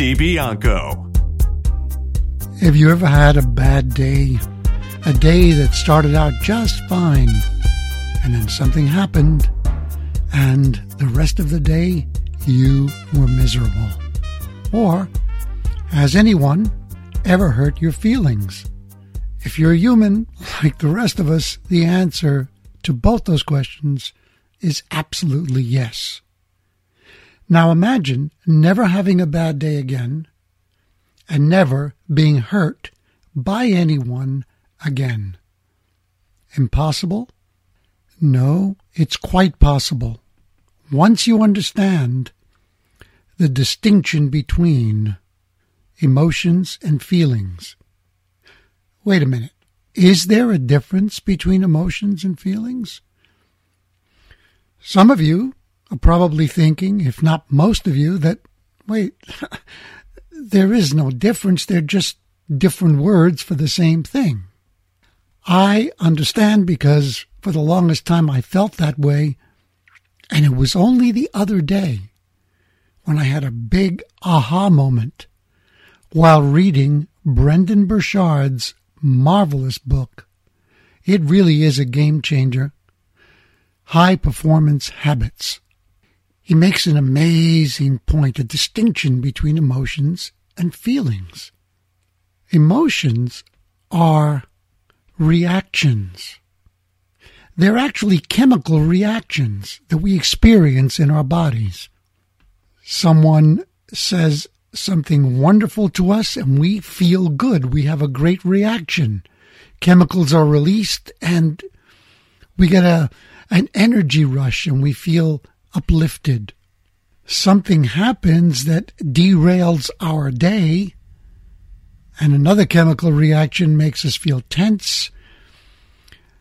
DiBianco. Have you ever had a bad day? A day that started out just fine, and then something happened, and the rest of the day you were miserable? Or has anyone ever hurt your feelings? If you're human, like the rest of us, the answer to both those questions is absolutely yes. Now imagine never having a bad day again and never being hurt by anyone again. Impossible? No, it's quite possible. Once you understand the distinction between emotions and feelings. Wait a minute. Is there a difference between emotions and feelings? Some of you are probably thinking, if not most of you, that, wait, there is no difference. They're just different words for the same thing. I understand because for the longest time I felt that way, and it was only the other day when I had a big aha moment while reading Brendon Burchard's marvelous book. It really is a game changer. High Performance Habits. He makes an amazing point, a distinction between emotions and feelings. Emotions are reactions. They're actually chemical reactions that we experience in our bodies. Someone says something wonderful to us and we feel good. We have a great reaction. Chemicals are released and we get a, an energy rush and we feel uplifted. Something happens that derails our day, and another chemical reaction makes us feel tense,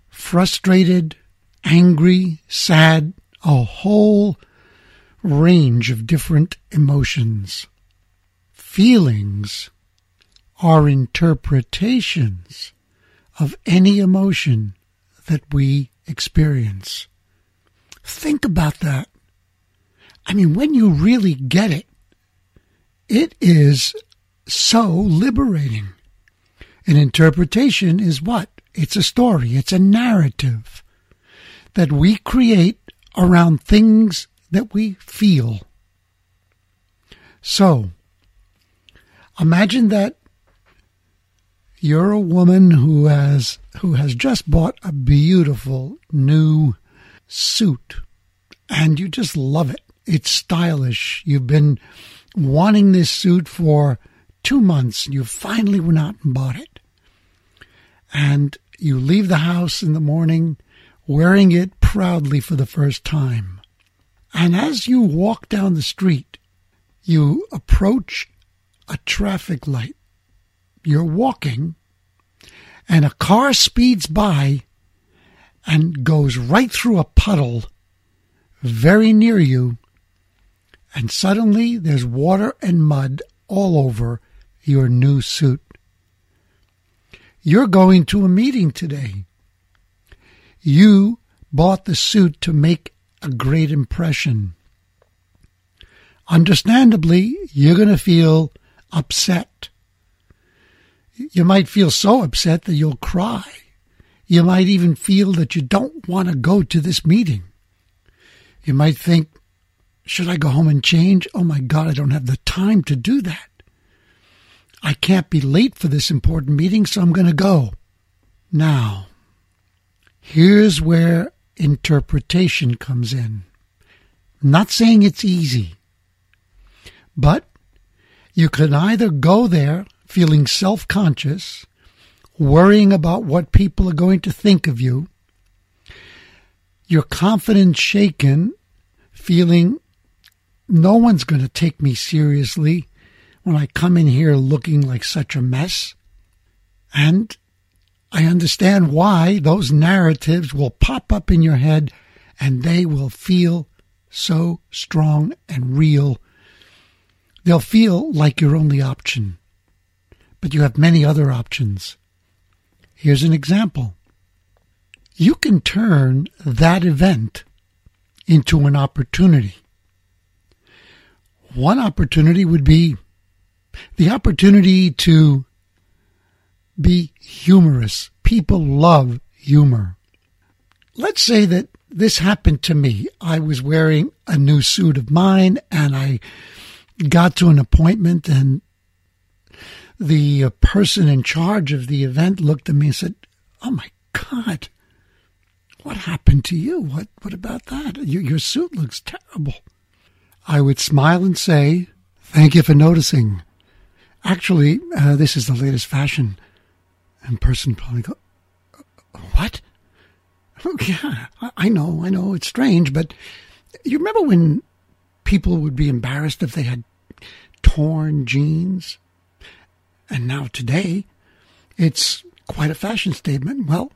frustrated, angry, sad, a whole range of different emotions. Feelings are interpretations of any emotion that we experience. Think about that. I mean, when you really get it, it is so liberating. An interpretation is what? It's a story, it's a narrative that we create around things that we feel. So, imagine that you're a woman who has who has just bought a beautiful new suit and you just love it. It's stylish. You've been wanting this suit for two months. You finally went out and bought it. And you leave the house in the morning wearing it proudly for the first time. And as you walk down the street, you approach a traffic light. You're walking, and a car speeds by and goes right through a puddle very near you and suddenly there's water and mud all over your new suit. You're going to a meeting today. You bought the suit to make a great impression. Understandably, you're going to feel upset. You might feel so upset that you'll cry. You might even feel that you don't want to go to this meeting. You might think, should I go home and change? Oh my God, I don't have the time to do that. I can't be late for this important meeting, so I'm going to go. Now, here's where interpretation comes in. Not saying it's easy, but you can either go there feeling self conscious, worrying about what people are going to think of you, your confidence shaken, feeling no one's going to take me seriously when I come in here looking like such a mess. And I understand why those narratives will pop up in your head and they will feel so strong and real. They'll feel like your only option. But you have many other options. Here's an example. You can turn that event into an opportunity. One opportunity would be the opportunity to be humorous. People love humor. Let's say that this happened to me. I was wearing a new suit of mine and I got to an appointment and the person in charge of the event looked at me and said, "Oh my god. What happened to you? What what about that? Your, your suit looks terrible." I would smile and say, "Thank you for noticing. Actually, uh, this is the latest fashion." And person probably go, "What?" Oh, yeah, I know, I know, it's strange, but you remember when people would be embarrassed if they had torn jeans? And now today, it's quite a fashion statement. Well,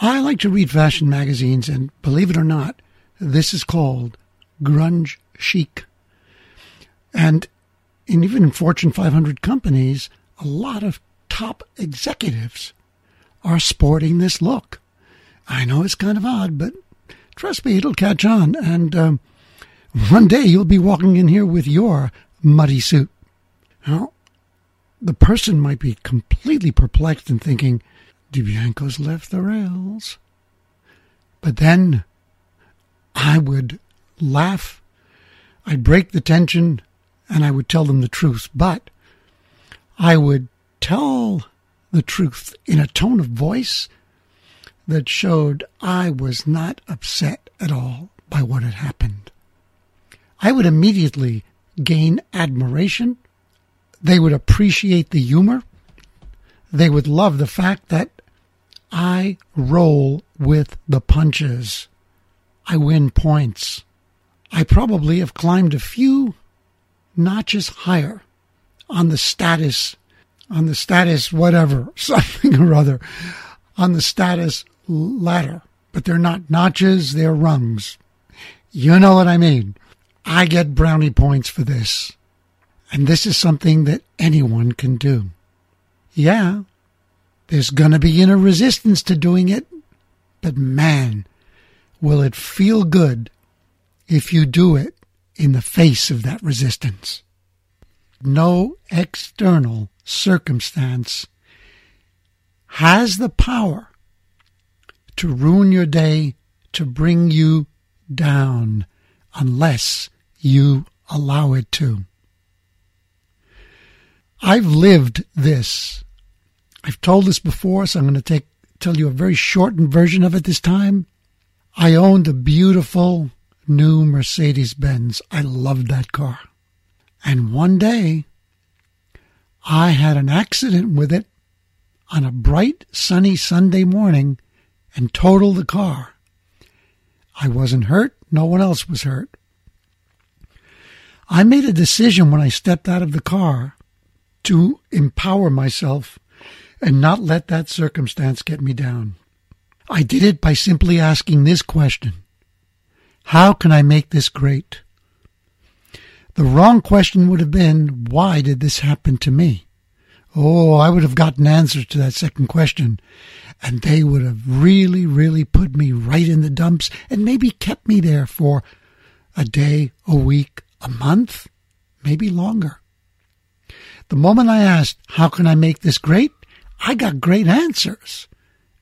I like to read fashion magazines, and believe it or not, this is called grunge chic. And in, even in Fortune 500 companies, a lot of top executives are sporting this look. I know it's kind of odd, but trust me, it'll catch on. And um, one day you'll be walking in here with your muddy suit. Now, the person might be completely perplexed and thinking, DiBianco's left the rails. But then I would laugh, I'd break the tension, and I would tell them the truth. But I would tell the truth in a tone of voice that showed I was not upset at all by what had happened. I would immediately gain admiration. They would appreciate the humor. They would love the fact that I roll with the punches. I win points. I probably have climbed a few notches higher on the status, on the status whatever, something or other, on the status ladder, but they're not notches, they're rungs. You know what I mean. I get brownie points for this. And this is something that anyone can do. Yeah, there's going to be inner resistance to doing it, but man, will it feel good if you do it in the face of that resistance. No external circumstance has the power to ruin your day, to bring you down, unless you allow it to. I've lived this. I've told this before, so I'm going to take tell you a very shortened version of it this time. I owned a beautiful new Mercedes Benz. I loved that car. And one day, I had an accident with it on a bright, sunny Sunday morning and totaled the car. I wasn't hurt. No one else was hurt. I made a decision when I stepped out of the car to empower myself and not let that circumstance get me down. I did it by simply asking this question How can I make this great? The wrong question would have been, Why did this happen to me? Oh, I would have gotten answers to that second question and they would have really, really put me right in the dumps and maybe kept me there for a day, a week, a month, maybe longer. The moment I asked, how can I make this great? I got great answers.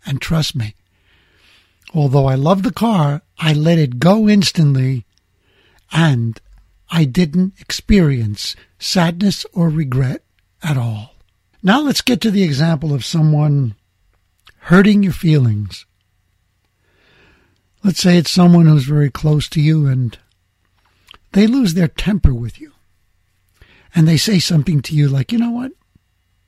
And trust me, although I love the car, I let it go instantly and I didn't experience sadness or regret at all. Now let's get to the example of someone hurting your feelings. Let's say it's someone who's very close to you and they lose their temper with you. And they say something to you like, you know what?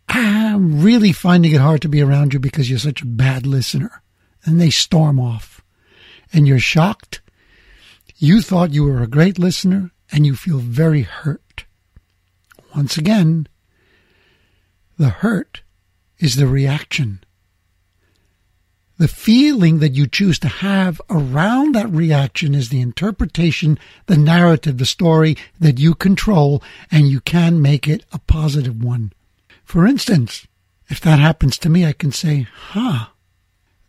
I'm really finding it hard to be around you because you're such a bad listener. And they storm off. And you're shocked. You thought you were a great listener and you feel very hurt. once again, the hurt is the reaction. The feeling that you choose to have around that reaction is the interpretation, the narrative, the story that you control, and you can make it a positive one. For instance, if that happens to me, I can say, huh,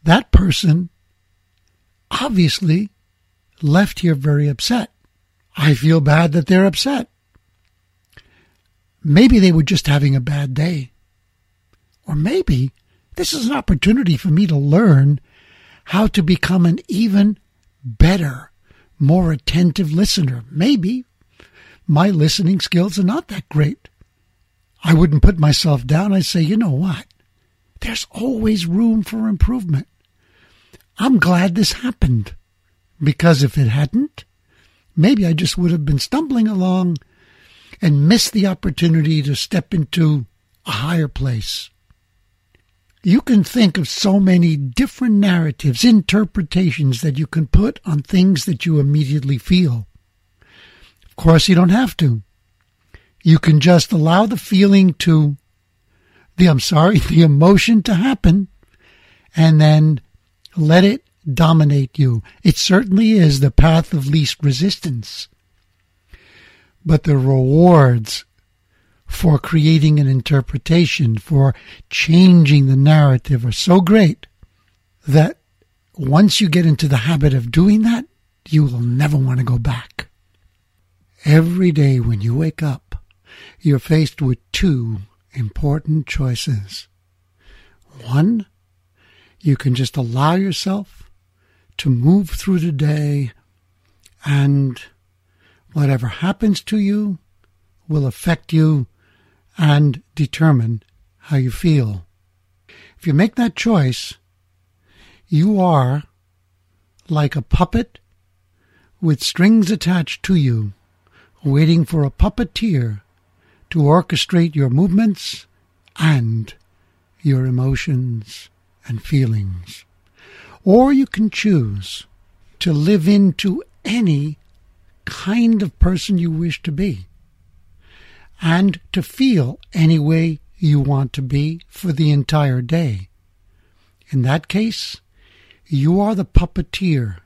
that person obviously left here very upset. I feel bad that they're upset. Maybe they were just having a bad day. Or maybe this is an opportunity for me to learn how to become an even better, more attentive listener. Maybe my listening skills are not that great. I wouldn't put myself down. I'd say, you know what? There's always room for improvement. I'm glad this happened because if it hadn't, maybe I just would have been stumbling along and missed the opportunity to step into a higher place. You can think of so many different narratives, interpretations that you can put on things that you immediately feel. Of course, you don't have to. You can just allow the feeling to, the, I'm sorry, the emotion to happen and then let it dominate you. It certainly is the path of least resistance. But the rewards for creating an interpretation, for changing the narrative are so great that once you get into the habit of doing that, you will never want to go back. Every day when you wake up, you're faced with two important choices. One, you can just allow yourself to move through the day and whatever happens to you will affect you and determine how you feel. If you make that choice, you are like a puppet with strings attached to you, waiting for a puppeteer to orchestrate your movements and your emotions and feelings. Or you can choose to live into any kind of person you wish to be and to feel any way you want to be for the entire day. In that case, you are the puppeteer.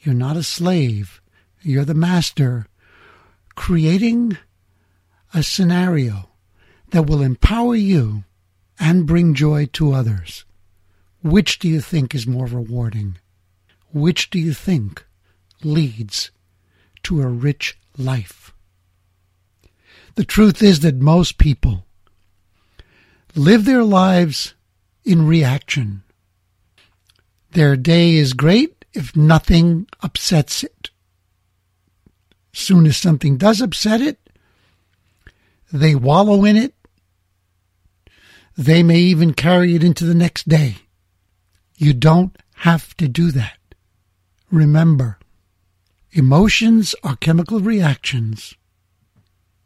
You're not a slave. You're the master, creating a scenario that will empower you and bring joy to others. Which do you think is more rewarding? Which do you think leads to a rich life? The truth is that most people live their lives in reaction. Their day is great if nothing upsets it. Soon as something does upset it, they wallow in it. They may even carry it into the next day. You don't have to do that. Remember, emotions are chemical reactions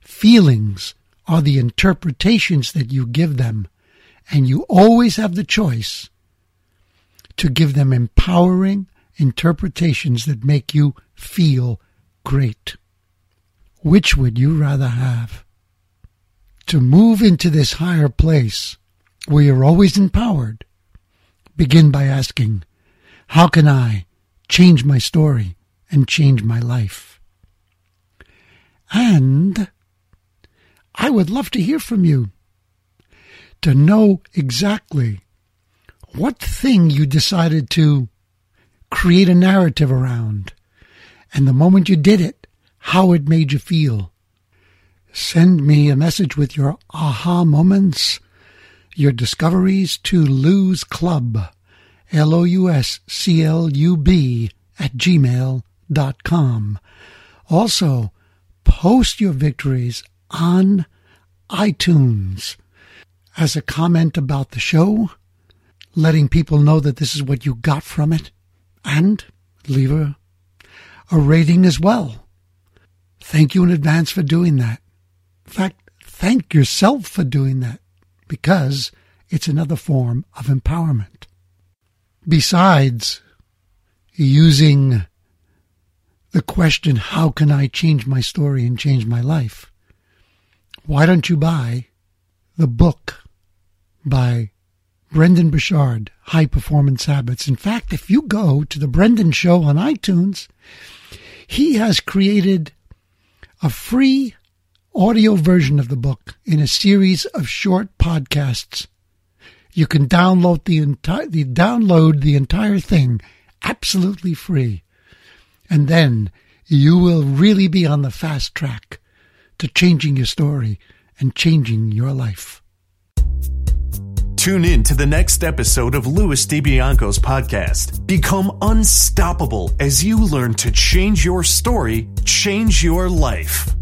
Feelings are the interpretations that you give them, and you always have the choice to give them empowering interpretations that make you feel great. Which would you rather have? To move into this higher place where you're always empowered, begin by asking, How can I change my story and change my life? And I would love to hear from you. To know exactly what thing you decided to create a narrative around, and the moment you did it, how it made you feel. Send me a message with your aha moments, your discoveries to Lou's Club, L O U S C L U B, at gmail.com. Also, post your victories on iTunes as a comment about the show, letting people know that this is what you got from it, and leave a, a rating as well. Thank you in advance for doing that. In fact, thank yourself for doing that because it's another form of empowerment. Besides using the question, how can I change my story and change my life? why don't you buy the book by Brendon Burchard, High Performance Habits? In fact, if you go to the Brendon Show on iTunes, he has created a free audio version of the book in a series of short podcasts. You can download the entire the download the entire thing absolutely free. And then you will really be on the fast track to changing your story and changing your life. Tune in to the next episode of Louis DiBianco's podcast. Become unstoppable as you learn to change your story, change your life.